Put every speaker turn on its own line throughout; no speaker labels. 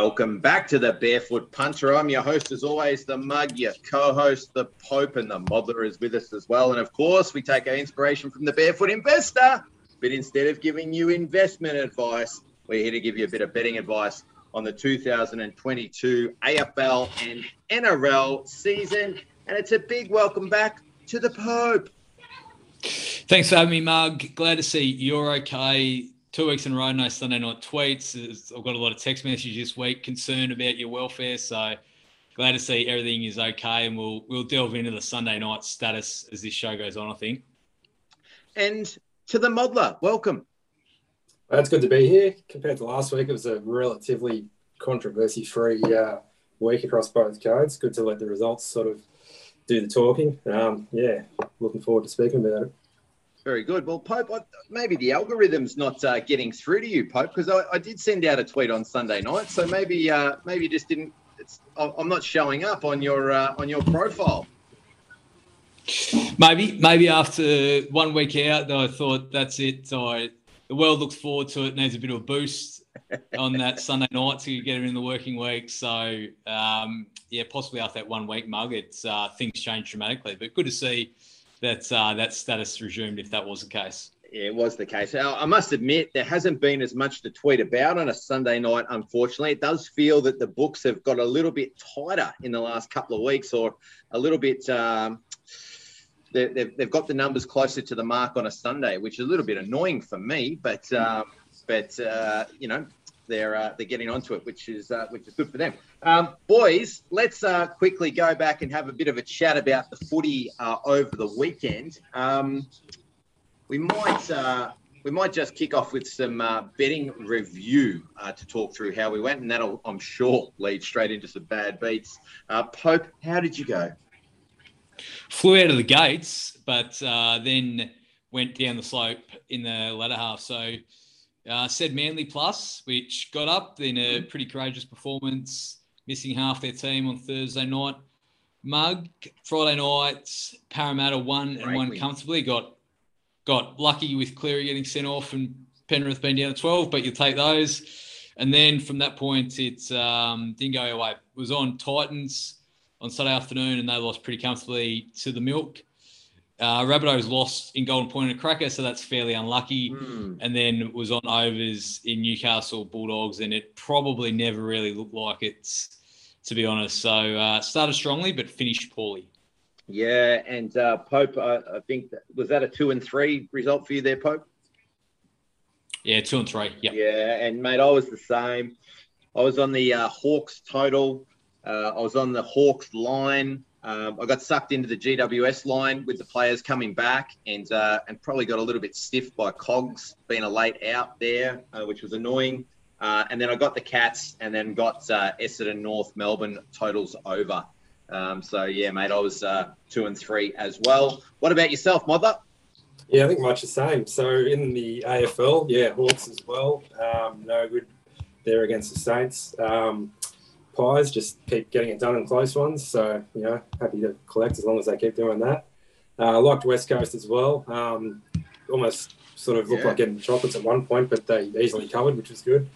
Welcome back to the Barefoot Punter. I'm your host, as always, the Mug, your co host, the Pope, and the Modeler is with us as well. And of course, we take our inspiration from the Barefoot Investor. But instead of giving you investment advice, we're here to give you a bit of betting advice on the 2022 AFL and NRL season. And it's a big welcome back to the Pope.
Thanks for having me, Mug. Glad to see you're okay two weeks in a row, no Sunday night tweets. I've got a lot of text messages this week concerned about your welfare. So glad to see everything is okay, and we'll we'll delve into the Sunday night status as this show goes on. I think.
And to the modeler, welcome.
Well, it's good to be here. Compared to last week, it was a relatively controversy-free uh, week across both codes. Good to let the results sort of do the talking. Um, yeah, looking forward to speaking about it.
Very good. Well, Pope, maybe the algorithm's not uh, getting through to you, Pope, because I, I, did send out a tweet on Sunday night. So maybe, uh, maybe you just didn't. I'm not showing up on your uh, on your profile.
Maybe, maybe after one week out, though, I thought that's it. I, the world looks forward to it. Needs a bit of a boost on that Sunday night to get it in the working week. So, um, yeah, possibly after that one week mug, it's uh, things change dramatically. But good to see that uh, that status resumed if that was the case.
Yeah, it was the case. I must admit, there hasn't been as much to tweet about on a Sunday night, unfortunately. It does feel that the books have got a little bit tighter in the last couple of weeks or a little bit. Um, they've, they've got the numbers closer to the mark on a Sunday, which is a little bit annoying for me. But, um, but uh, you know, they're uh, they're getting onto it, which is uh, which is good for them. Um, boys, let's uh, quickly go back and have a bit of a chat about the footy uh, over the weekend. Um, we might uh, we might just kick off with some uh, betting review to talk through how we went, and that'll I'm sure lead straight into some bad beats. Pope, how did you go?
Flew out of the gates, but then went down the slope in the latter half. So uh, said Manly Plus, which got up in a mm-hmm. pretty courageous performance, missing half their team on Thursday night. Mug Friday night, Parramatta won and won comfortably. Got got lucky with Cleary getting sent off and Penrith being down to twelve, but you take those. And then from that point, it um, didn't go away. It was on Titans on Saturday afternoon, and they lost pretty comfortably to the Milk. Uh, Rabbitohs lost in Golden Point and Cracker, so that's fairly unlucky. Mm. And then was on overs in Newcastle Bulldogs, and it probably never really looked like it's, to be honest. So uh, started strongly, but finished poorly.
Yeah, and uh, Pope, I, I think that, was that a two and three result for you there, Pope?
Yeah, two and three. Yeah.
Yeah, and mate, I was the same. I was on the uh, Hawks total. Uh, I was on the Hawks line. Um, I got sucked into the GWS line with the players coming back, and uh, and probably got a little bit stiff by Cogs being a late out there, uh, which was annoying. Uh, and then I got the Cats, and then got uh, Essendon North Melbourne totals over. Um, so yeah, mate, I was uh, two and three as well. What about yourself, Mother?
Yeah, I think much the same. So in the AFL, yeah, Hawks as well. Um, no good there against the Saints. Um, pies, just keep getting it done in close ones. So, you know, happy to collect as long as they keep doing that. Uh, I liked West Coast as well. Um, almost sort of looked yeah. like getting chocolates at one point, but they easily covered, which was good.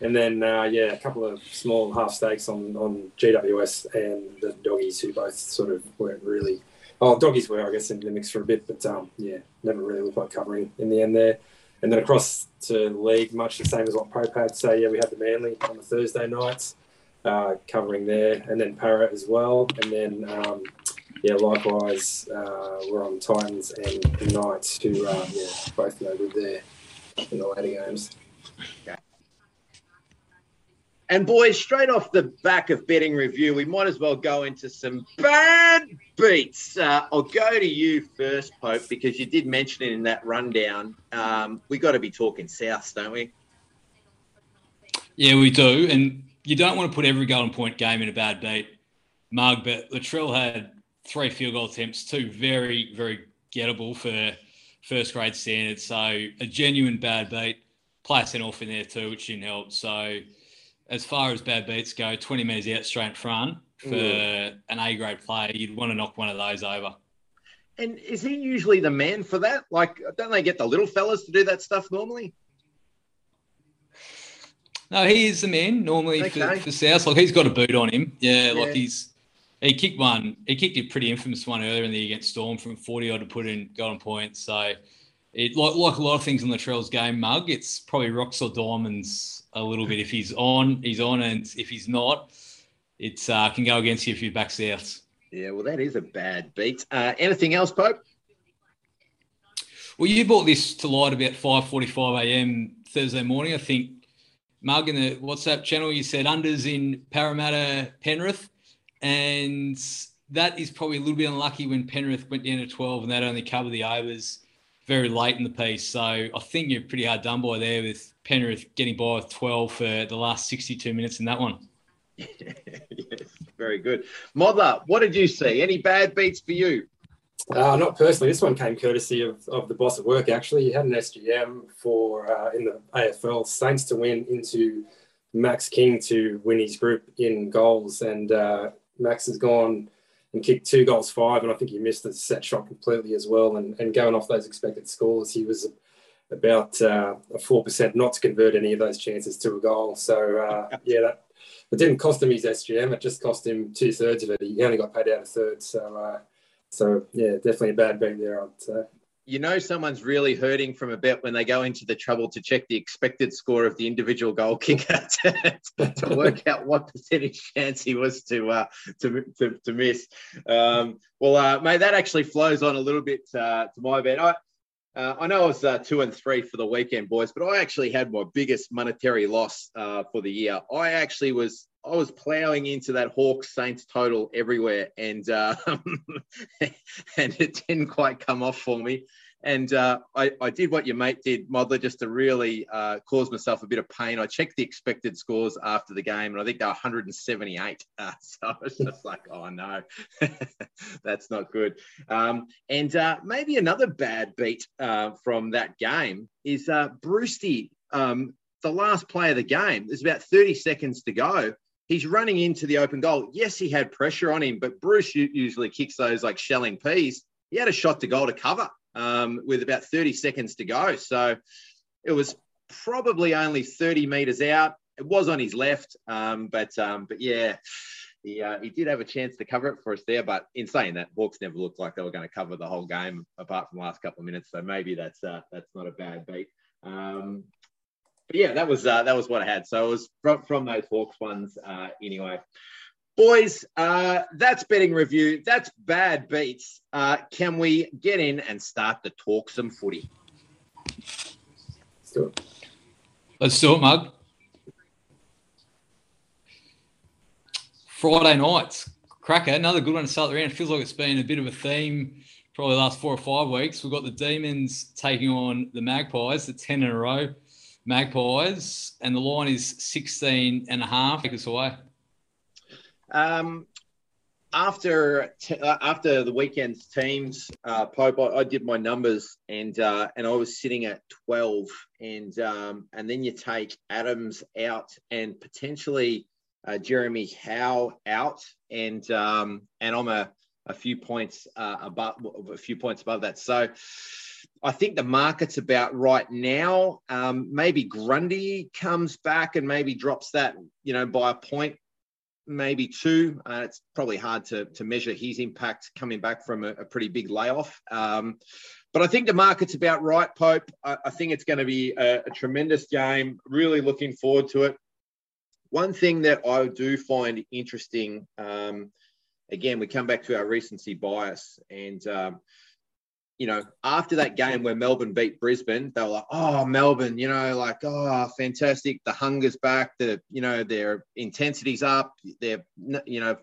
And then, uh, yeah, a couple of small half stakes on, on GWS and the doggies, who both sort of weren't really. Oh, doggies were, I guess, in the mix for a bit, but um, yeah, never really looked like covering in the end there. And then across to league, much the same as what Pope had. So yeah, we had the Manly on the Thursday nights uh, covering there, and then Parrot as well, and then um, yeah, likewise uh, we're on Titans and Knights, who uh, yeah both no good there in the later games. Okay.
And boys, straight off the back of betting review, we might as well go into some bad beats. Uh, I'll go to you first, Pope, because you did mention it in that rundown. Um, we got to be talking Souths, don't we?
Yeah, we do. And you don't want to put every golden point game in a bad beat, Mug, but Latrell had three field goal attempts, two very, very gettable for first grade standards. So a genuine bad beat. Player sent off in there too, which didn't help. So as far as bad beats go, 20 metres out straight in front for mm. an A grade player, you'd want to knock one of those over.
And is he usually the man for that? Like, don't they get the little fellas to do that stuff normally?
No, he is the man normally okay. for, for South. Like he's got a boot on him. Yeah, yeah, like he's he kicked one. He kicked a pretty infamous one earlier in the year against Storm from forty odd to put in golden points. So it like like a lot of things in Latrell's game, mug. It's probably rocks or diamonds a little bit. If he's on, he's on, and if he's not, it uh, can go against you if you're back south.
Yeah, well, that is a bad beat. Uh, anything else, Pope?
Well, you brought this to light about 5:45 a.m. Thursday morning. I think, Mug, in the WhatsApp channel, you said unders in Parramatta Penrith, and that is probably a little bit unlucky when Penrith went down to 12 and that only covered the overs very late in the piece. So I think you're pretty hard done by there with Penrith getting by with 12 for the last 62 minutes in that one.
yes, very good. Modler, what did you see? Any bad beats for you?
Uh, not personally. This one came courtesy of, of the boss at work. Actually, he had an SGM for uh, in the AFL Saints to win into Max King to win his group in goals, and uh, Max has gone and kicked two goals five, and I think he missed the set shot completely as well. And, and going off those expected scores, he was about uh, a four percent not to convert any of those chances to a goal. So uh, yeah, that it didn't cost him his SGM. It just cost him two thirds of it. He only got paid out a third. So uh, so yeah, definitely a bad bet there. I'd say.
You know, someone's really hurting from a bet when they go into the trouble to check the expected score of the individual goal kicker to, to work out what percentage chance he was to uh, to, to, to miss. Um, well, uh, mate, that actually flows on a little bit uh, to my bet. I, uh, I know I was uh, two and three for the weekend, boys, but I actually had my biggest monetary loss uh, for the year. I actually was I was ploughing into that Hawks Saints total everywhere, and uh, and it didn't quite come off for me. And uh, I, I, did what your mate did, Modler, just to really uh, cause myself a bit of pain. I checked the expected scores after the game, and I think they're 178. Uh, so I was just like, oh no, that's not good. Um, and uh, maybe another bad beat uh, from that game is uh, Brewsty, um, the last play of the game. There's about 30 seconds to go he's running into the open goal. Yes, he had pressure on him, but Breust usually kicks those like shelling peas. He had a shot to goal to cover um, with about 30 seconds to go. So it was probably only 30 meters out. It was on his left, um, but um, but yeah, he uh, he did have a chance to cover it for us there. But in saying that, Hawks never looked like they were going to cover the whole game apart from the last couple of minutes. So maybe that's uh, that's not a bad beat. Um, but yeah, that was uh, that was what I had. So it was from, from those Hawks ones uh, anyway. Boys, uh, that's betting review. That's bad beats. Uh, can we get in and start to talk some footy?
Let's do it. Let's do it, Mug. Friday nights, cracker. Another good one to start the round. It feels like it's been a bit of a theme probably the last four or five weeks. We've got the Demons taking on the Magpies, the 10 in a row. Magpies, and the line is 16 and a half. Take us away.
Um, after t- uh, after the weekend's teams, uh, Pope, I, I, did my numbers and uh, and I was sitting at 12, and um, and then you take Adams out and potentially uh, Jeremy Howe out, and um, and I'm a, a few points uh, above a few points above that. So I think the market's about right now. Um, maybe Grundy comes back and maybe drops that, you know, by a point, maybe two. Uh, it's probably hard to, to measure his impact coming back from a, a pretty big layoff. Um, but I think the market's about right, Pope. I, I think it's going to be a, a, tremendous game. Really looking forward to it. One thing that I do find interesting, um, again, we come back to our recency bias and um, you know, after that game where Melbourne beat Brisbane, they were like, oh, Melbourne, you know, like, oh, fantastic. The hunger's back. The, you know, their intensity's up. They're, you know,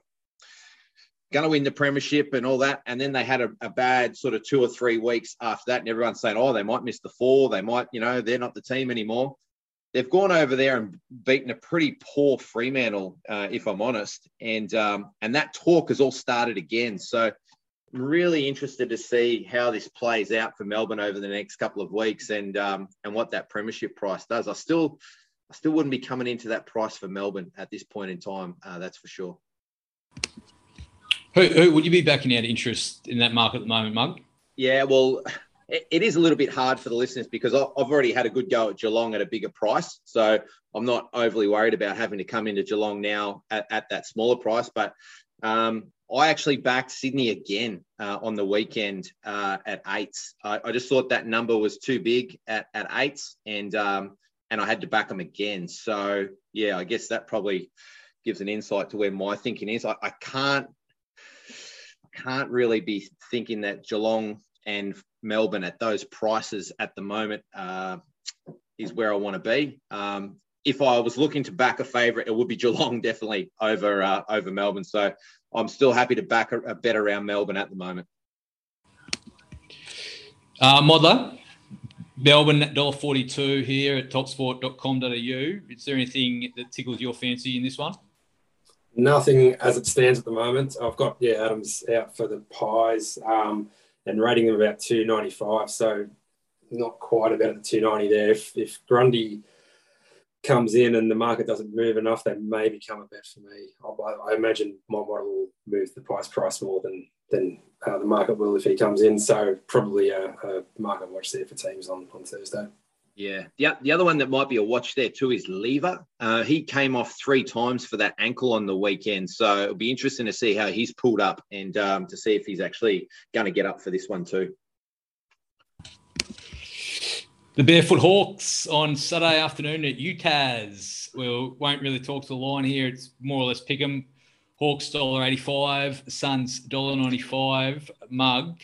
going to win the premiership and all that. And then they had a, a, bad sort of two or three weeks after that. And everyone's saying, oh, they might miss the four. They might, you know, they're not the team anymore. They've gone over there and beaten a pretty poor Fremantle, uh, if I'm honest. And um, and that talk has all started again. So I'm really interested to see how this plays out for Melbourne over the next couple of weeks and um, and what that premiership price does. I still I still wouldn't be coming into that price for Melbourne at this point in time. Uh, that's for sure.
Who, who, would you be backing out interest in that market at the moment, Mug?
Yeah, well, it, it is a little bit hard for the listeners because I've already had a good go at Geelong at a bigger price. So I'm not overly worried about having to come into Geelong now at, at that smaller price. But um, I actually backed Sydney again uh, on the weekend uh, at eights. I, I, just thought that number was too big at, at eights, and um, and I had to back them again. So yeah, I guess that probably gives an insight to where my thinking is. I, I can't I can't really be thinking that Geelong and Melbourne at those prices at the moment uh, is where I want to be. Um, if I was looking to back a favourite, it would be Geelong definitely over uh, over Melbourne. So I'm still happy to back a, a bet around Melbourne at the moment.
Uh, Modler, Melbourne $1.42 here at topsport.com.au. Is there anything that tickles your fancy in this one?
Nothing as it stands at the moment. I've got yeah Adams out for the pies um, and rating them about 295. So not quite about the 290 there. If, if Grundy comes in and the market doesn't move enough, they may become a bet for me. I, I imagine my model will move the price price more than than uh, the market will if he comes in. So probably a, a market watch there for teams on, on Thursday.
Yeah. The, the other one that might be a watch there too is Lever. Uh, he came off three times for that ankle on the weekend. So it'll be interesting to see how he's pulled up and um, to see if he's actually going to get up for this one too.
The Barefoot Hawks on Saturday afternoon at UTAS. We won't really talk to the line here. It's more or less pick 'em. Hawks dollar eighty five, Suns dollar ninety five. Mug,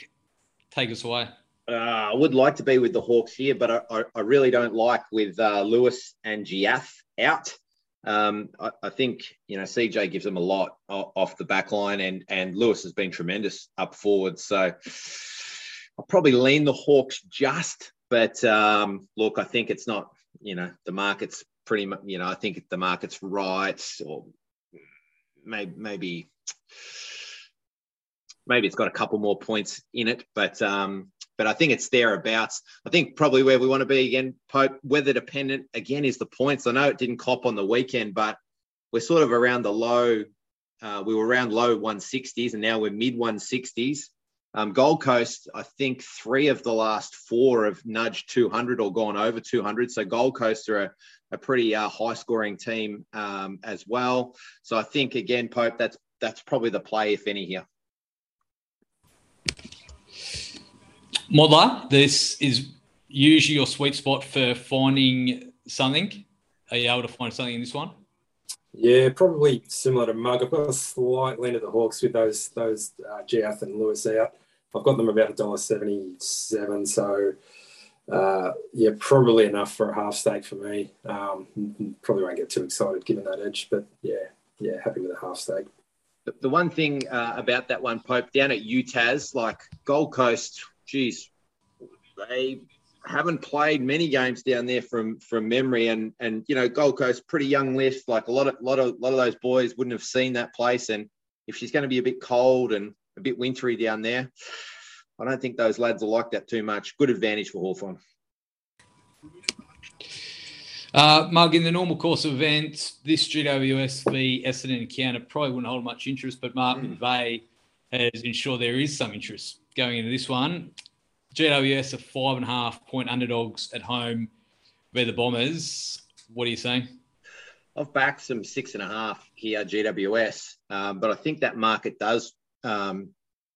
take us away.
Uh, I would like to be with the Hawks here, but I, I, I really don't like with uh, Lewis and Jiath out. Um, I, I, think you know CJ gives them a lot off the back line, and and Lewis has been tremendous up forward. So I'll probably lean the Hawks just but um, look, I think it's not, you know, the market's pretty much, you know, I think the market's right, or maybe, maybe, maybe it's got a couple more points in it, but um, but I think it's thereabouts. I think probably where we want to be again, Pope, weather dependent again is the points. I know it didn't cop on the weekend, but we're sort of around the low. Uh, we were around low 160s and now we're mid 160s. Um, Gold Coast, I think three of the last four have nudged 200 or gone over 200. So Gold Coast are a, a pretty uh, high scoring team um, as well. So I think again, Pope, that's that's probably the play, if any, here.
Modler, this is usually your sweet spot for finding something. Are you able to find something in this one?
Yeah, probably similar to Mug. I've got a slight lean of the Hawks with those those uh, Jiath and Lewis out. I've got them about a dollar seventy-seven. So uh, yeah, probably enough for a half stake for me. Um, probably won't get too excited given that edge, but yeah, yeah, happy with a half stake.
The, one thing uh, about that one, Pope, down at UTAS, like Gold Coast, geez, they haven't played many games down there from from memory, and and you know Gold Coast pretty young list. Like a lot of lot of lot of those boys wouldn't have seen that place, and if she's going to be a bit cold and a bit wintry down there. I don't think those lads will like that too much. Good advantage for Hawthorn.
Uh, Mug, in the normal course of events, this GWS v Essendon encounter probably wouldn't hold much interest, but Martin mm. Vay has ensured there is some interest going into this one. GWS are five and a half point underdogs at home where the Bombers. What are you saying?
I've backed some six and a half here, GWS, um, but I think that market does um,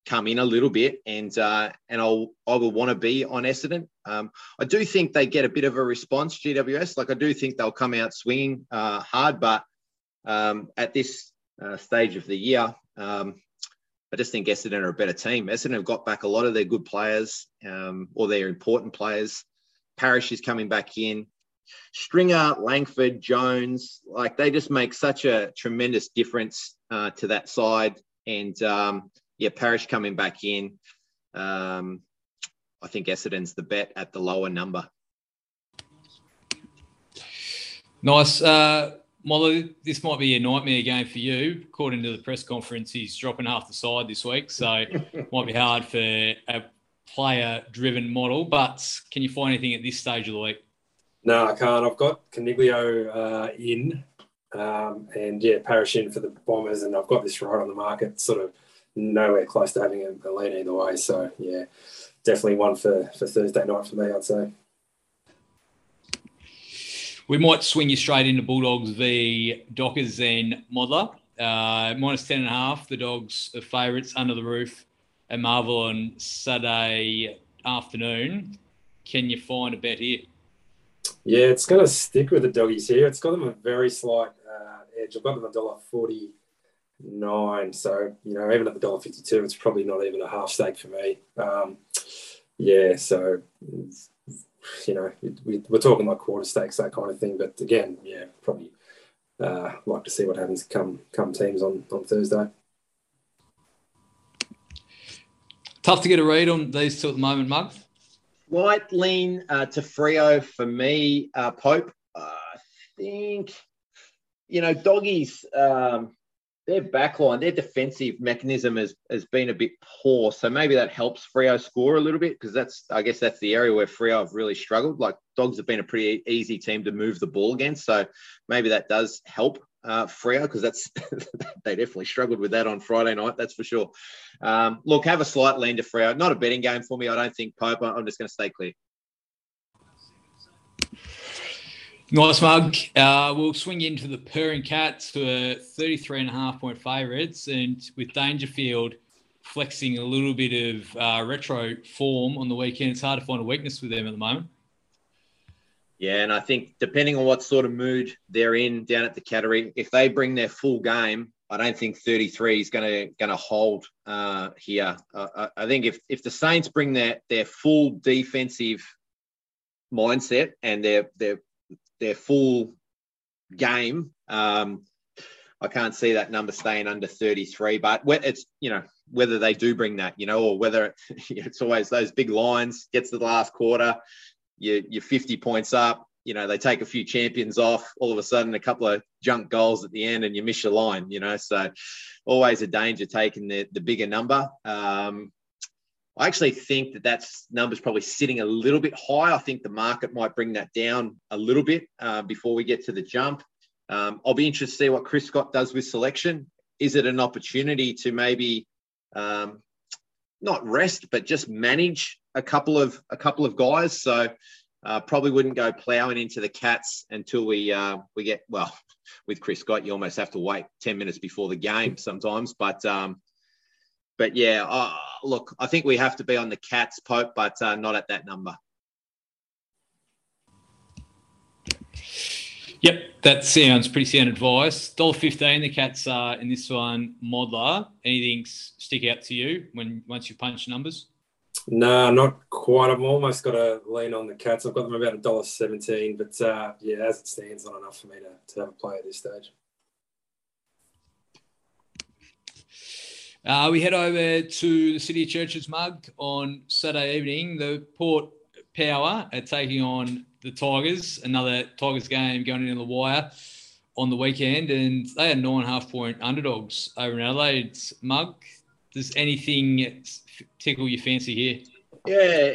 come in a little bit, and uh, and I'll I will want to be on Essendon. Um, I do think they get a bit of a response, GWS. Like I do think they'll come out swinging uh, hard, but um, at this uh, stage of the year, um, I just think Essendon are a better team. Essendon have got back a lot of their good players um, or their important players. Parish is coming back in. Stringer, Langford, Jones, like they just make such a tremendous difference uh, to that side. And um, yeah, Parish coming back in. Um, I think Essendon's the bet at the lower number.
Nice. Uh, Molly, this might be a nightmare game for you. According to the press conference, he's dropping half the side this week, so might be hard for a player-driven model. But can you find anything at this stage of the week?
No, I can't. I've got Coniglio uh, in, um, and yeah, Parish in for the Bombers, and I've got this right on the market, sort of nowhere close to having a, a lead either way. So yeah, definitely one for for Thursday night for me, I'd say.
we might swing you straight into Bulldogs v Dockers and Modler. Uh, minus 10 and a half. The Dogs are favourites under the roof at Marvel on Saturday afternoon. Can you find a bet here?
Yeah, it's going to stick with the doggies here. It's got them a very slight edge. I've got them a dollar forty nine. So you know, even at the dollar fifty two, it's probably not even a half stake for me. Um, yeah, so you know, we, are talking like quarter stakes, that kind of thing. But again, yeah, probably uh, like to see what happens come come teams on on Thursday.
Tough to get a read on these two at the moment, Mug.
Slight lean uh, to Freo for me, uh, Pope. I think, you know, doggies. Um, their backline, their defensive mechanism has, has been a bit poor. So maybe that helps Freo score a little bit because that's, I guess, that's the area where Freo have really struggled. Like Dogs have been a pretty easy team to move the ball against. So maybe that does help uh, Freo because that's they definitely struggled with that on Friday night. That's for sure. Um, look, have a slight lean to Freo. Not a betting game for me. I don't think Pope. I'm just going to stay clear.
Nice mug. Uh, we'll swing into the Purring Cats, who are 33 and a half point favourites, and with Dangerfield flexing a little bit of uh, retro form on the weekend, it's hard to find a weakness with them at the moment.
Yeah, and I think depending on what sort of mood they're in down at the Cattery, if they bring their full game, I don't think 33 is going to going to hold uh, here. Uh, I think if if the Saints bring their their full defensive mindset and their their their full game. Um, I can't see that number staying under 33, but it's, you know, whether they do bring that, you know, or whether it's always those big lines, gets to the last quarter, you, you're 50 points up, you know, they take a few champions off, all of a sudden a couple of junk goals at the end and you miss your line, you know, so always a danger taking the, the bigger number. Um, I actually think that that's numbers probably sitting a little bit high. I think the market might bring that down a little bit uh, before we get to the jump. Um, I'll be interested to see what Chris Scott does with selection. Is it an opportunity to maybe um, not rest, but just manage a couple of a couple of guys? So uh, probably wouldn't go ploughing into the Cats until we uh, we get well. With Chris Scott, you almost have to wait ten minutes before the game sometimes. But um, but yeah, uh, look, I think we have to be on the Cats, Pope, but uh, not at that number.
Yep, that sounds pretty sound advice. Dollar fifteen. The cats are in this one. Modler. Anything stick out to you when once you punch numbers?
No, not quite. I've almost got to lean on the cats. I've got them about a dollar seventeen, but uh, yeah, as it stands, not enough for me to, to have a play at this stage.
Uh, we head over to the City of Churches mug on Saturday evening. The Port Power are taking on the Tigers, another Tigers game going into the wire on the weekend, and they are nine and a half point underdogs over in Adelaide's mug. Does anything tickle your fancy here?
Yeah,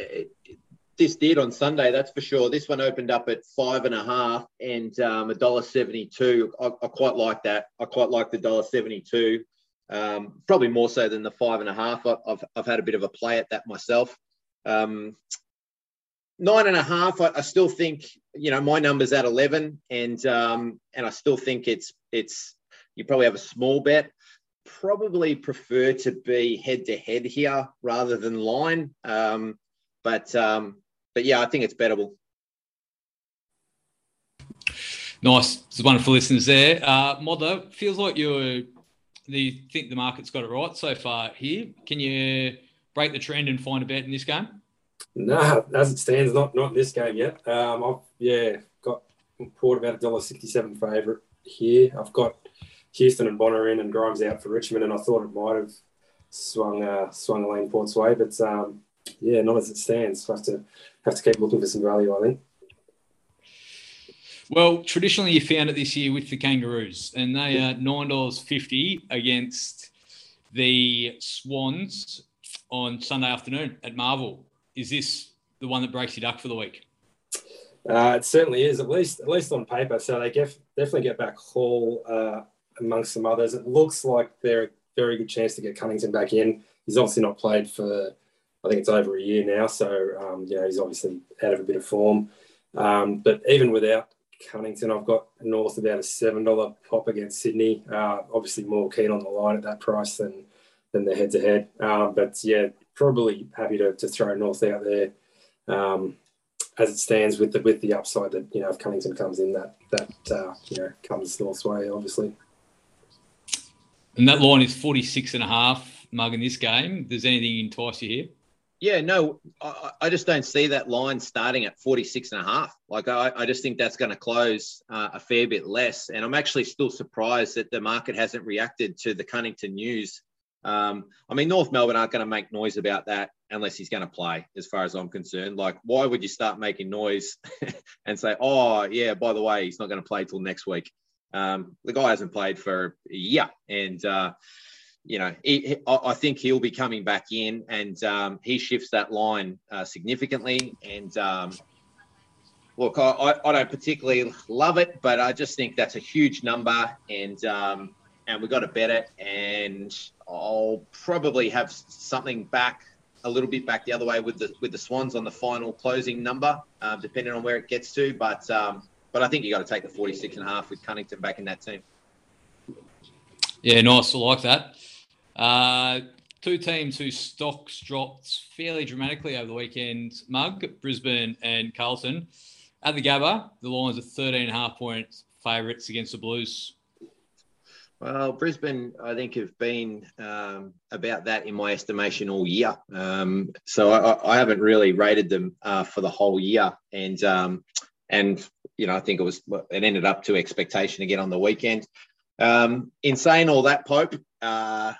this did on Sunday, that's for sure. This one opened up at five and a half and um, a dollar seventy-two. I, I quite like that. I quite like the dollar seventy-two um, probably more so than the five and a half. I've, I've had a bit of a play at that myself. Um, nine and a half, I, I, still think, you know, my number's at 11 and, um, and I still think it's, it's, you probably have a small bet. Probably prefer to be head to head here rather than line. Um, but, um, but yeah, I think it's bettable.
Nice. Wonderful listeners there. Uh, Modder, feels like you're you think the market's got it right so far here? Can you break the trend and find a bet in this game?
No, as it stands, not not this game yet. Um, I've yeah got Port about a dollar sixty-seven favourite here. I've got Houston and Bonner in and Grimes out for Richmond, and I thought it might have swung uh, swung a lane Port's way, but um, yeah, not as it stands. I have to have to keep looking for some value. I think.
Well, traditionally you found it this year with the Kangaroos, and they are nine dollars fifty against the Swans on Sunday afternoon at Marvel. Is this the one that breaks your duck for the week?
Uh, it certainly is, at least at least on paper. So they get, definitely get back Hall uh, amongst some others. It looks like they're a very good chance to get Cunnington back in. He's obviously not played for, I think it's over a year now. So um, you know he's obviously out of a bit of form. Um, but even without Cunnington. I've got North about a seven dollar pop against Sydney. Uh, obviously, more keen on the line at that price than than the head to head. But yeah, probably happy to, to throw North out there um, as it stands with the with the upside that you know if Cunnington comes in that that uh, you know comes North's way, obviously.
And that line is 46 and a half mug in this game. Does anything entice you here?
Yeah, no, I, I, just don't see that line starting at 46 and a half. Like, I, I just think that's going to close uh, a fair bit less. And I'm actually still surprised that the market hasn't reacted to the Cunnington news. Um, I mean, North Melbourne aren't going to make noise about that unless he's going to play, as far as I'm concerned. Like, why would you start making noise and say, oh, yeah, by the way, he's not going to play till next week? Um, the guy hasn't played for a year. And, uh, you know, he, I think he'll be coming back in, and um, he shifts that line uh, significantly. And um, look, I, I, don't particularly love it, but I just think that's a huge number, and um, and we got to bet it. And I'll probably have something back a little bit back the other way with the with the Swans on the final closing number, um, depending on where it gets to. But um, but I think you got to take the 46 and a half with Cunnington back in that team.
Yeah, nice. I like that. Uh, two teams whose stocks dropped fairly dramatically over the weekend Mug, Brisbane and Carlton. At the Gabba, the Lions are 13 and a half points favourites against the Blues.
Well, Brisbane, I think, have been um, about that in my estimation all year. Um, so I, I, haven't really rated them uh, for the whole year, and um, and you know I think it was it ended up to expectation again on the weekend. Um, in saying all that, Pope, uh,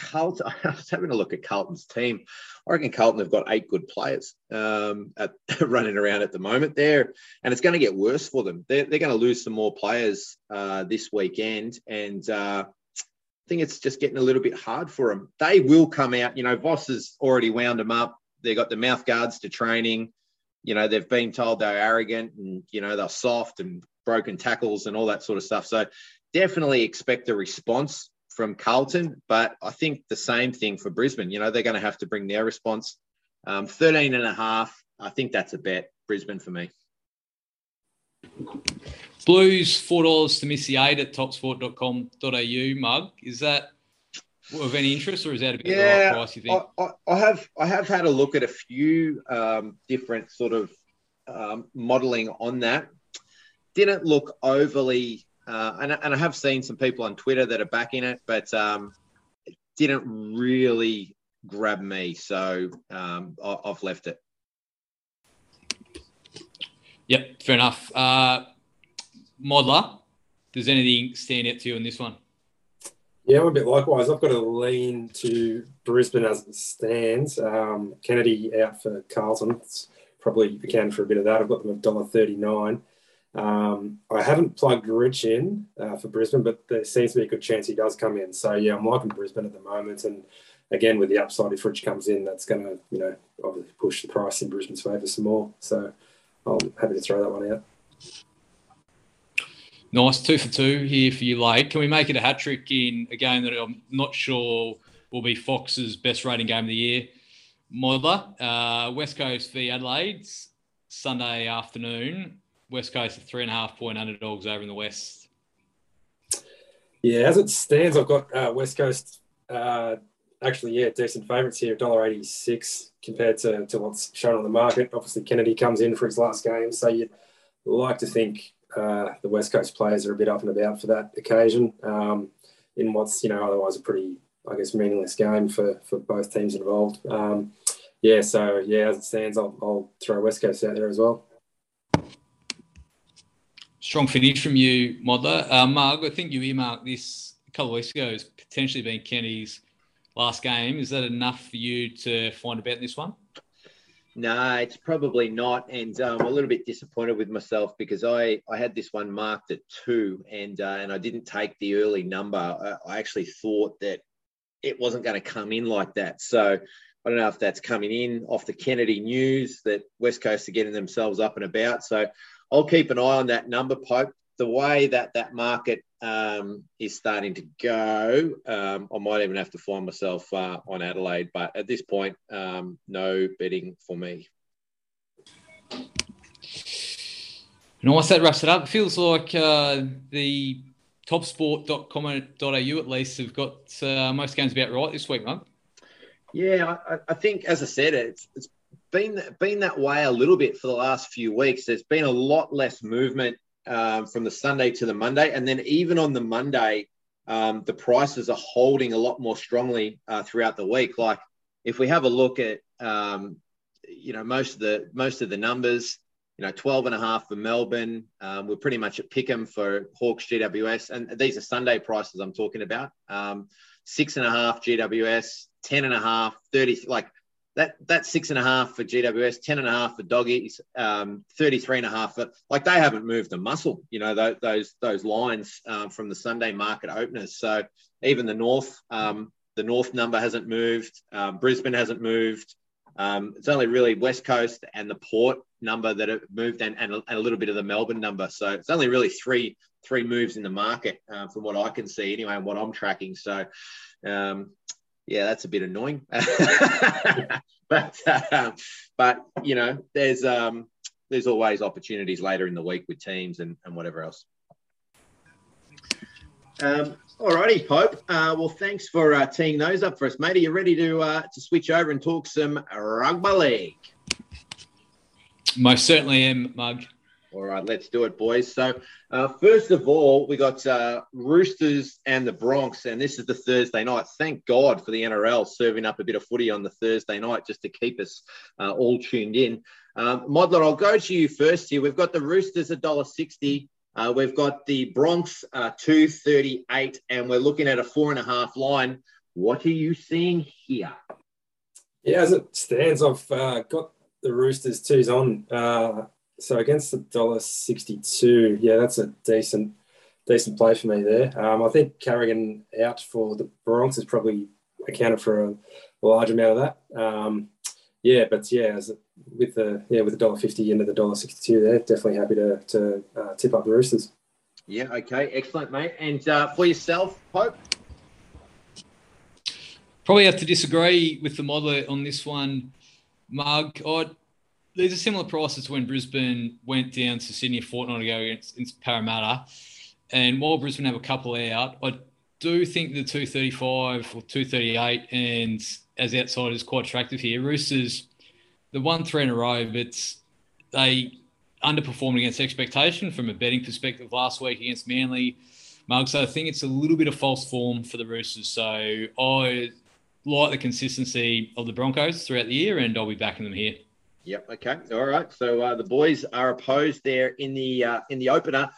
Carlton, I was having a look at Carlton's team. I reckon Carlton have got eight good players um, at, running around at the moment there, and it's going to get worse for them. They're, they're going to lose some more players uh, this weekend, and uh, I think it's just getting a little bit hard for them. They will come out. You know, Voss has already wound them up. They got the mouth guards to training. You know, they've been told they're arrogant and you know they're soft and broken tackles and all that sort of stuff. So definitely expect a response from Carlton, but I think the same thing for Brisbane. You know, they're going to have to bring their response. Um, 13 and a half, I think that's a bet. Brisbane for me.
Blues, $4 to miss the eight at topsport.com.au mug. Is that of any interest or is that a bit yeah, of price, you think?
I, I, I, have, I have had a look at a few um, different sort of um, modelling on that. Didn't look overly uh, and, and I have seen some people on Twitter that are backing it, but um, it didn't really grab me. So um, I, have left it.
Yep, fair enough. Uh, Modler, does anything stand out to you in this one?
Yeah, I'm a bit likewise. I've got to lean to Brisbane as it stands. Um, Kennedy out for Carlton. It's probably account for a bit of that. I've got them at $1.39. Um, I haven't plugged Rich in uh, for Brisbane, but there seems to be a good chance he does come in. So yeah, I'm liking Brisbane at the moment, and again with the upside, if Rich comes in, that's going to you know obviously push the price in Brisbane's favour some more. So I'm happy to throw that one out.
Nice two for two here for you, late. Can we make it a hat trick in a game that I'm not sure will be Fox's best rating game of the year? Modler, uh, West Coast v Adelaide, Sunday afternoon. West Coast are three and a half point underdogs over in the West.
Yeah, as it stands, I've got uh, West Coast uh, actually, yeah, decent favourites here, $1.86 compared to, to what's shown on the market. Obviously, Kennedy comes in for his last game, so you'd like to think uh, the West Coast players are a bit up and about for that occasion um, in what's, you know, otherwise a pretty, I guess, meaningless game for, for both teams involved. Um, yeah, so, yeah, as it stands, I'll, I'll throw West Coast out there as well.
Strong finish from you, Modler. Uh, I think you earmarked this a couple of weeks ago as potentially being Kenny's last game. Is that enough for you to find a bet in this one?
No, it's probably not, and um, I'm a little bit disappointed with myself because I, I had this one marked at two, and uh, and I didn't take the early number. I, I actually thought that it wasn't going to come in like that. So I don't know if that's coming in off the Kennedy news that West Coast are getting themselves up and about. So I'll keep an eye on that number, Pope. The way that that market um, is starting to go, um, I might even have to find myself uh, on Adelaide. But at this point, um, no betting for me.
Nice, that wraps it up. It feels like uh, the topsport.com.au at least have got uh, most games about right this week, mate.
Yeah, I, I, think, as I said, it's, it's been been that way a little bit for the last few weeks. There's been a lot less movement um, from the Sunday to the Monday, and then even on the Monday, um, the prices are holding a lot more strongly uh, throughout the week. Like if we have a look at um, you know most of the most of the numbers, you know 12 and a half for Melbourne. Um, we're pretty much at pick 'em for Hawks GWS, and these are Sunday prices I'm talking about. Um, six and a half GWS, 10 and a half, 30 like that that's six and a half for GWS, 10 and a half for doggies, um, 33 and a half for like they haven't moved a muscle, you know, those those, those lines um, from the Sunday market openers. So even the North, um, the North number hasn't moved, um, Brisbane hasn't moved. Um, it's only really West Coast and the Port number that have moved, and, and, a, and a little bit of the Melbourne number. So it's only really three three moves in the market uh, from what I can see anyway, and what I'm tracking. So um, yeah, that's a bit annoying. but uh, but you know, there's um, there's always opportunities later in the week with teams and, and whatever else. Um, all righty, Pope. Uh, well, thanks for uh, teeing those up for us, mate. Are you ready to uh, to switch over and talk some rugby league?
Most certainly am, Mug.
All right, let's do it, boys. So, uh, first of all, we got uh, Roosters and the Broncos, and this is the Thursday night. Thank God for the NRL serving up a bit of footy on the Thursday night just to keep us uh, all tuned in. Um, Modler, I'll go to you first here. We've got the Roosters $1.60. Uh, we've got the Broncos uh, 238, and we're looking at a four and a half line. What are you seeing here?
Yeah, as it stands, I've uh, got the Roosters twos on. Uh, so against the dollar sixty-two, yeah, that's a decent decent play for me there. Um, I think Carrigan out for the Broncos is probably accounted for a, large amount of that. Um, yeah, but yeah, as with the yeah with the dollar fifty into the dollar sixty-two, there definitely happy to to uh, tip up the Roosters.
Yeah. Okay. Excellent, mate. And uh, for yourself, Pope.
Probably have to disagree with the modeler on this one, Mug. I'd there's a similar process when Brisbane went down to Sydney a fortnight ago against, against Parramatta. And while Brisbane have a couple out, I do think the 235 or 238 and as outside is quite attractive here. Roosters, the one three in a row, but they underperformed against expectation from a betting perspective last week against Manly. Mark, so I think it's a little bit of false form for the Roosters. So I like the consistency of the Broncos throughout the year, and I'll be backing them here.
Yep. Okay. All right. So uh, the boys are opposed there in the uh, in the opener.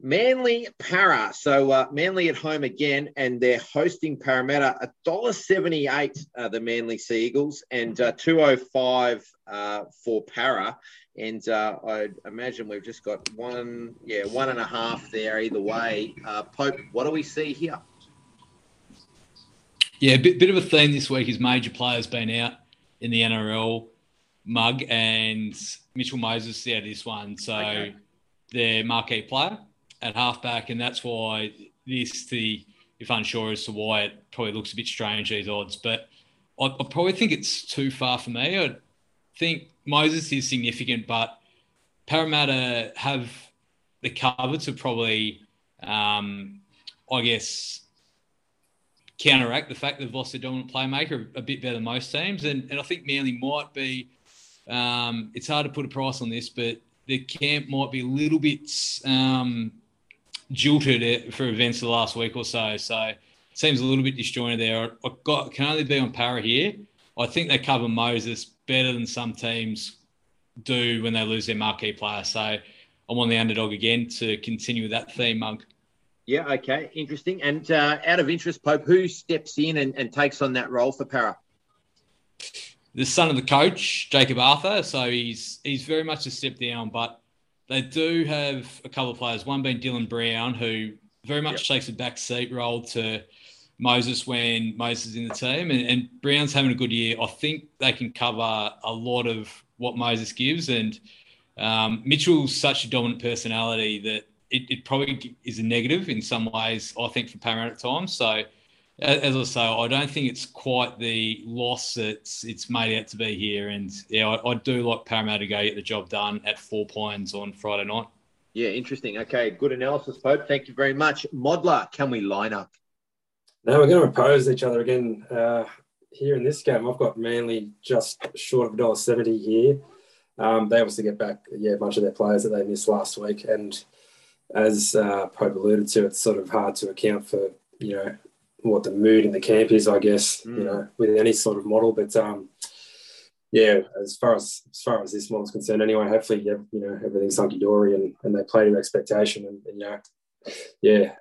Manly Para. So uh, Manly at home again, and they're hosting Parramatta. A dollar seventy-eight. Uh, the Manly Sea Eagles, and uh, two oh five uh, for Para. And uh, I imagine we've just got one, yeah, one and a half there either way. Uh, Pope, what do we see here?
Yeah, a bit, bit of a theme this week is major players been out in the NRL. Mug and Mitchell Moses out of this one. So okay. they're marquee player at halfback, and that's why this the if unsure as to why it probably looks a bit strange these odds. But I, I probably think it's too far for me. I think Moses is significant, but Parramatta have the cover to probably, um, I guess, counteract the fact that they've lost their dominant playmaker a bit better than most teams. And, and I think Manly might be um, it's hard to put a price on this, but the camp might be a little bit um, jilted for events the last week or so. So it seems a little bit disjointed there. I got can only be on para here. I think they cover Moses better than some teams do when they lose their marquee player. So I'm on the underdog again to continue that theme, Monk.
Yeah, okay, interesting. And uh, out of interest, Pope, who steps in and, and takes on that role for Para?
The son of the coach, Jakob Arthur. So he's he's very much a step down, but they do have a couple of players. One being Dylan Brown, who very much yep. takes a back seat role to Moses when Moses is in the team, and, and, Brown's having a good year. I think they can cover a lot of what Moses gives, and um, Mitchell's such a dominant personality that it, it, probably is a negative in some ways. I think for Parramatta at times. So as I say, I don't think it's quite the loss that's it's made out to be here. And yeah, I, I do like Parramatta to go get the job done at Four Pines on Friday night.
Yeah, interesting. Okay, good analysis, Pope. Thank you very much. Modler, can we line up?
No, we're going to oppose each other again uh, here in this game. I've got Manly just short of a dollar seventy here. Um, they obviously get back, yeah, a bunch of their players that they missed last week, and as uh, Pope alluded to, it's sort of hard to account for you know what the mood in the camp is, I guess, mm. you know, with any sort of model. But um, yeah, as far as as far as this model is concerned, anyway, hopefully, yeah, you know, everything's hunky dory and, and they play to expectation, and, and, you know, yeah,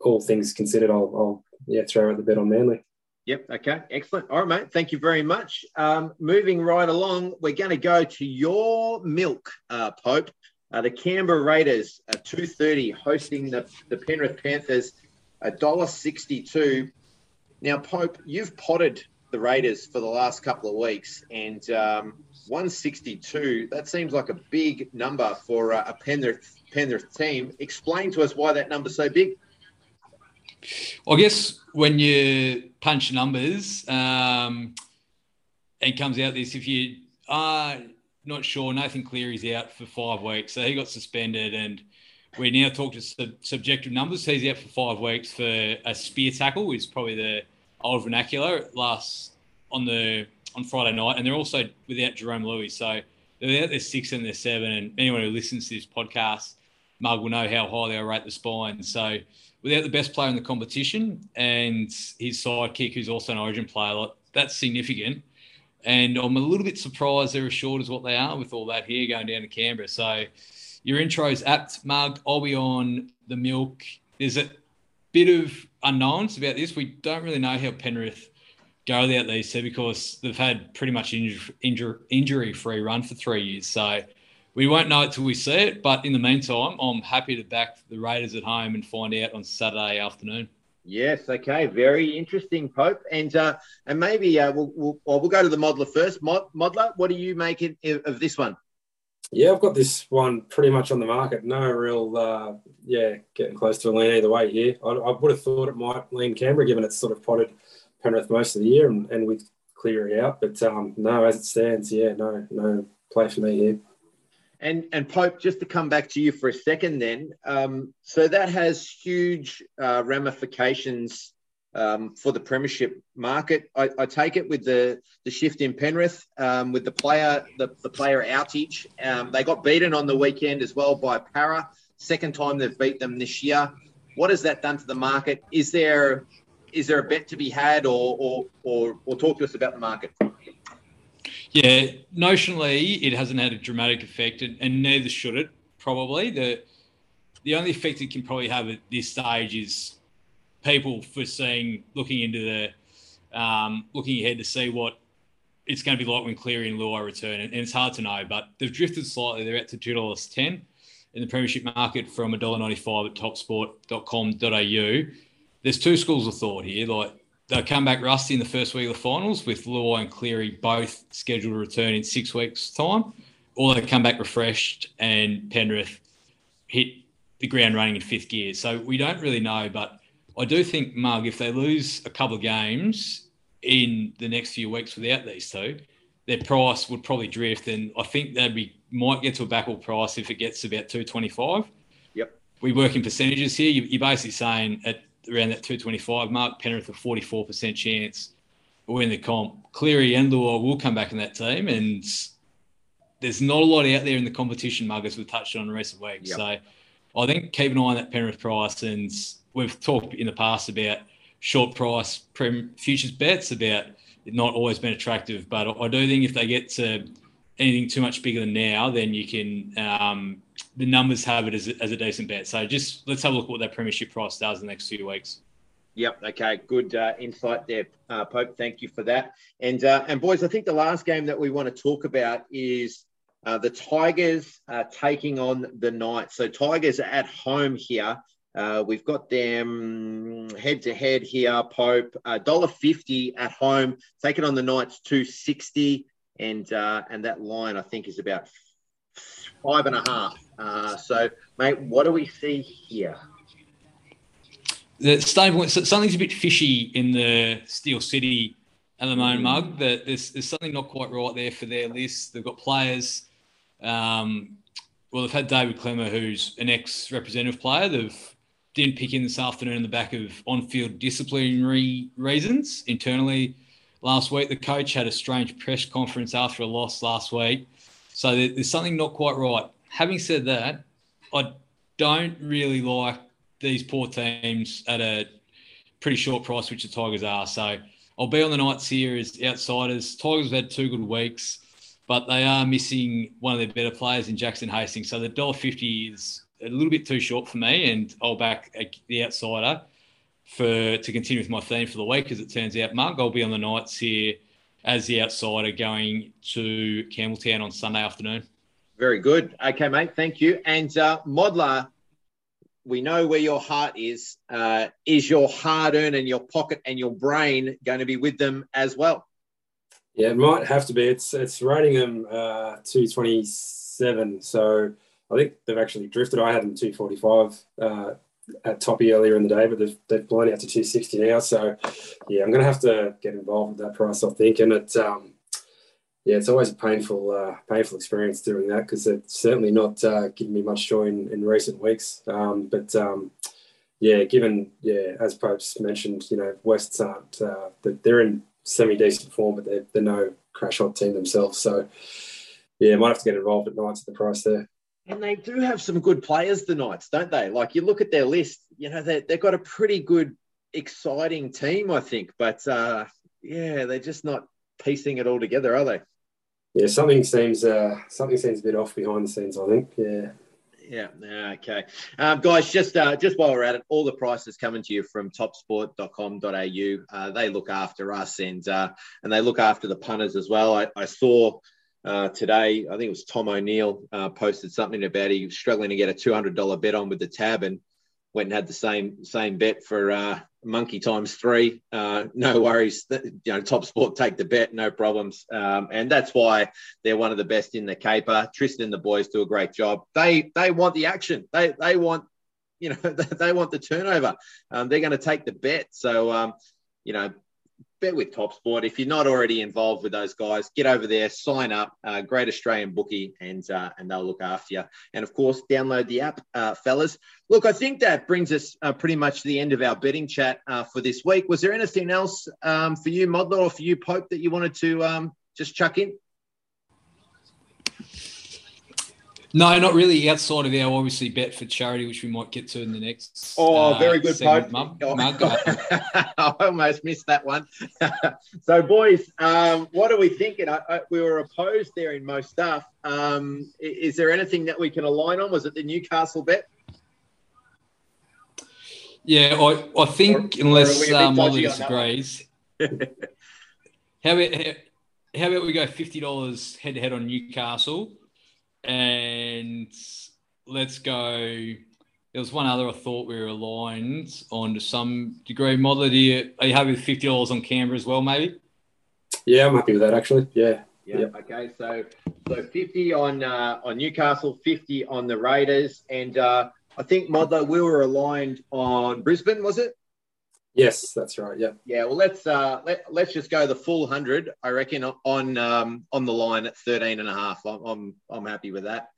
all things considered, I'll, I'll yeah throw out the bet on Manly.
Yep. Okay. Excellent. All right, mate. Thank you very much. Um, moving right along, we're going to go to your milk, uh, Pope. Uh, the Canberra Raiders two thirty hosting the the Penrith Panthers $1.62. Now, Pope, you've potted the Raiders for the last couple of weeks, and um, 162, that seems like a big number for uh, a Penrith, Penrith team. Explain to us why that number's so big.
I guess when you punch numbers, um, it comes out this if you are not sure, Nathan Cleary's out for five weeks, so he got suspended and we now talk to sub- subjective numbers. He's out for five weeks for a spear tackle, is probably the old vernacular. Last on the on Friday night, and they're also without Jarome Luai, so they're without their six and their seven. And anyone who listens to this podcast, Mug will know how highly I rate the spine. So without the best player in the competition and his sidekick, who's also an Origin player, like, that's significant. And I'm a little bit surprised they're as short as what they are with all that here going down to Canberra. So your intro is apt, Mug. I'll be on the milk. There's a bit of unknowns about this. We don't really know how Penrith go without these two because they've had pretty much injury, injury, injury free run for three years. So we won't know it till we see it. But in the meantime, I'm happy to back the Raiders at home and find out on Saturday afternoon.
Yes. Okay. Very interesting, Pope. And uh, and maybe uh, we'll, we'll, well, we'll go to the modeler first. Mod, modeler, what do you make of, of this one?
Yeah, I've got this one pretty much on the market. No real, uh, yeah, getting close to a lean either way here. I, I, would have thought it might lean Canberra, given it's sort of potted Penrith most of the year and, and with Cleary out. But um, no, as it stands, yeah, no, no play for me here.
And and Pope, just to come back to you for a second, then, um, so that has huge uh, ramifications um, for the premiership market. I, I, take it with the, the shift in Penrith, um, with the player the, the player outage. Um, they got beaten on the weekend as well by Parra. Second time they've beat them this year. What has that done to the market? Is there is there a bet to be had, or or or, or talk to us about the market?
Yeah, notionally, it hasn't had a dramatic effect, and, and neither should it. Probably the the only effect it can probably have at this stage is people for seeing looking into the um, looking ahead to see what it's going to be like when Cleary and Luai return, and, it's hard to know. But they've drifted slightly. They're at to two dollars ten in the premiership market from $1.95 at topsport.com.au. There's two schools of thought here. Like they'll come back rusty in the first week of the finals with Luai and Cleary both scheduled to return in six weeks' time, or they come back refreshed and Penrith hit the ground running in fifth gear. So we don't really know, but I do think, Mug, if they lose a couple of games in the next few weeks without these two, their price would probably drift, and I think they'd be might get to a backall price if it gets about two twenty five.
Yep.
We work in percentages here. You're basically saying at around that two twenty five mark, Penrith a forty four percent chance win the comp. Cleary and Luai will come back in that team, and there's not a lot out there in the competition, Mug, as we've touched on in recent weeks. Yep. So I think keep an eye on that Penrith price and we've talked in the past about short price prem futures bets about it not always been attractive, but I do think if they get to anything too much bigger than now, then you can um, the numbers have it as, as a decent bet. So just let's have a look at what that premiership price does in the next few weeks.
Yep. Okay. Good uh, insight there, uh, Pope. Thank you for that. And uh, and boys, I think the last game that we want to talk about is uh, the Tigers taking on the Knights. So Tigers are at home here. Uh, we've got them head to head here. Pope dollar fifty at home, taking on the Knights two sixty, and uh, and that line I think is about five and a half. Uh, so, mate, what do we see here?
the starting something's a bit fishy in the Steel City at the moment, Mug. That there's, there's something not quite right there for their list. They've got players. Um, well, they've had David Klemmer, who's an ex-representative player. They've didn't pick in this afternoon on the back of on-field disciplinary reasons internally. Last week, the coach had a strange press conference after a loss last week, so there's something not quite right. Having said that, I don't really like these poor teams at a pretty short price, which the Tigers are. So I'll be on the Knights here as outsiders. Tigers have had two good weeks, but they are missing one of their better players in Jackson Hastings. So the dollar fifty is a little bit too short for me, and I'll back the outsider for to continue with my theme for the week. As it turns out, Mark, I'll be on the Knights here as the outsider going to Campbelltown on Sunday afternoon.
Very good. Okay, mate. Thank you. And uh, Modler, we know where your heart is. Uh, is your hard earned and your pocket and your brain going to be with them as well?
Yeah, it might have to be. It's it's rating them uh, 227. So I think they've actually drifted. I had them 245 uh, at Toppy earlier in the day, but they've, they've blown out to 260 now. So yeah, I'm going to have to get involved with that price, I think. And it, um, yeah, it's always a painful, uh, painful experience doing that because it's certainly not uh, given me much joy in, in recent weeks. Um, but um, yeah, given yeah, as Popes mentioned, you know, Wests aren't uh, they're in semi decent form, but they're, they're no crash hot team themselves. So yeah, might have to get involved at Knights at the price there.
And they do have some good players, the Knights, don't they? Like you look at their list, you know, they, they've got a pretty good, exciting team, I think. But uh, yeah, they're just not piecing it all together, are they?
yeah, something seems uh, something seems a bit off behind the scenes. I think. Yeah.
Yeah. Okay. Um, guys, just uh, just while we're at it, all the prices coming to you from topsport.com.au. Uh, they look after us and uh, and they look after the punters as well. I, I saw uh, today, I think it was Tom O'Neill uh, posted something about he was struggling to get a two hundred dollar bet on with the tab and went and had the same same bet for uh, monkey times three. Uh, no worries, you know, top sport take the bet, no problems, um, and that's why they're one of the best in the caper. Tristan and the boys do a great job. They they want the action. They they want you know they want the turnover. Um, they're going to take the bet. So um, you know bet with Top Sport. If you're not already involved with those guys, get over there, sign up. Uh, great Australian bookie, and uh, and they'll look after you. And of course, download the app, uh, fellas. Look, I think that brings us uh, pretty much to the end of our betting chat uh, for this week. Was there anything else um, for you, Modler, or for you, Pope, that you wanted to um, just chuck in?
No, not really. Outside of our obviously bet for charity, which we might get to in the next.
Oh, uh, very good, Pope. Mum, oh, I almost missed that one. so, boys, um, what are we thinking? I, I, we were opposed there in most stuff. Um, is there anything that we can align on? Was it the Newcastle bet?
Yeah, I, I think or, unless or uh, Molly disagrees. how about how about we go fifty dollars head to head on Newcastle? And let's go. There was one other I thought we were aligned on to some degree. Modler, do you, are you happy with fifty dollars on Canberra as well? Maybe.
Yeah, I'm happy with that actually. Yeah.
Yeah. Yep. Okay. So so fifty on uh, on Newcastle, fifty on the Raiders, and uh, I think Modler we were aligned on Brisbane. Was it?
Yes, that's right. Yeah.
Yeah. Well, let's uh, let, let's just go the full hundred. I reckon on um, on the line at 13 and a half. I'm I'm, I'm happy with that.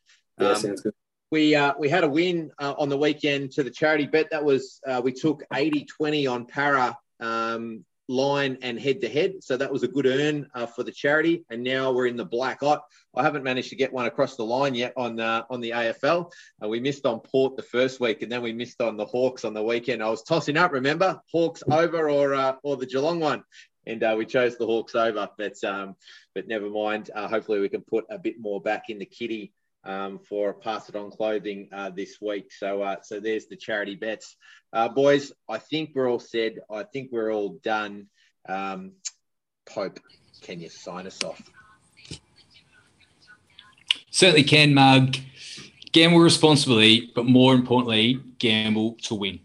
Yeah, um, sounds good.
We uh, we had a win uh, on the weekend to the charity bet. That was uh, we took 80-20 on Parra um, line and head to head. So that was a good earn uh, for the charity. And now we're in the black hot. I haven't managed to get one across the line yet on uh, on the AFL. Uh, we missed on Port the first week, and then we missed on the Hawks on the weekend. I was tossing up. Remember, Hawks over or uh, or the Geelong one, and uh, we chose the Hawks over. But um, but never mind. Uh, hopefully, we can put a bit more back in the kitty um, for Pass It On clothing uh, this week. So, uh, so there's the charity bets. Uh, boys, I think we're all said. I think we're all done. Um, Pope, can you sign us off?
Certainly can, Mug. Gamble responsibly, but more importantly, gamble to win.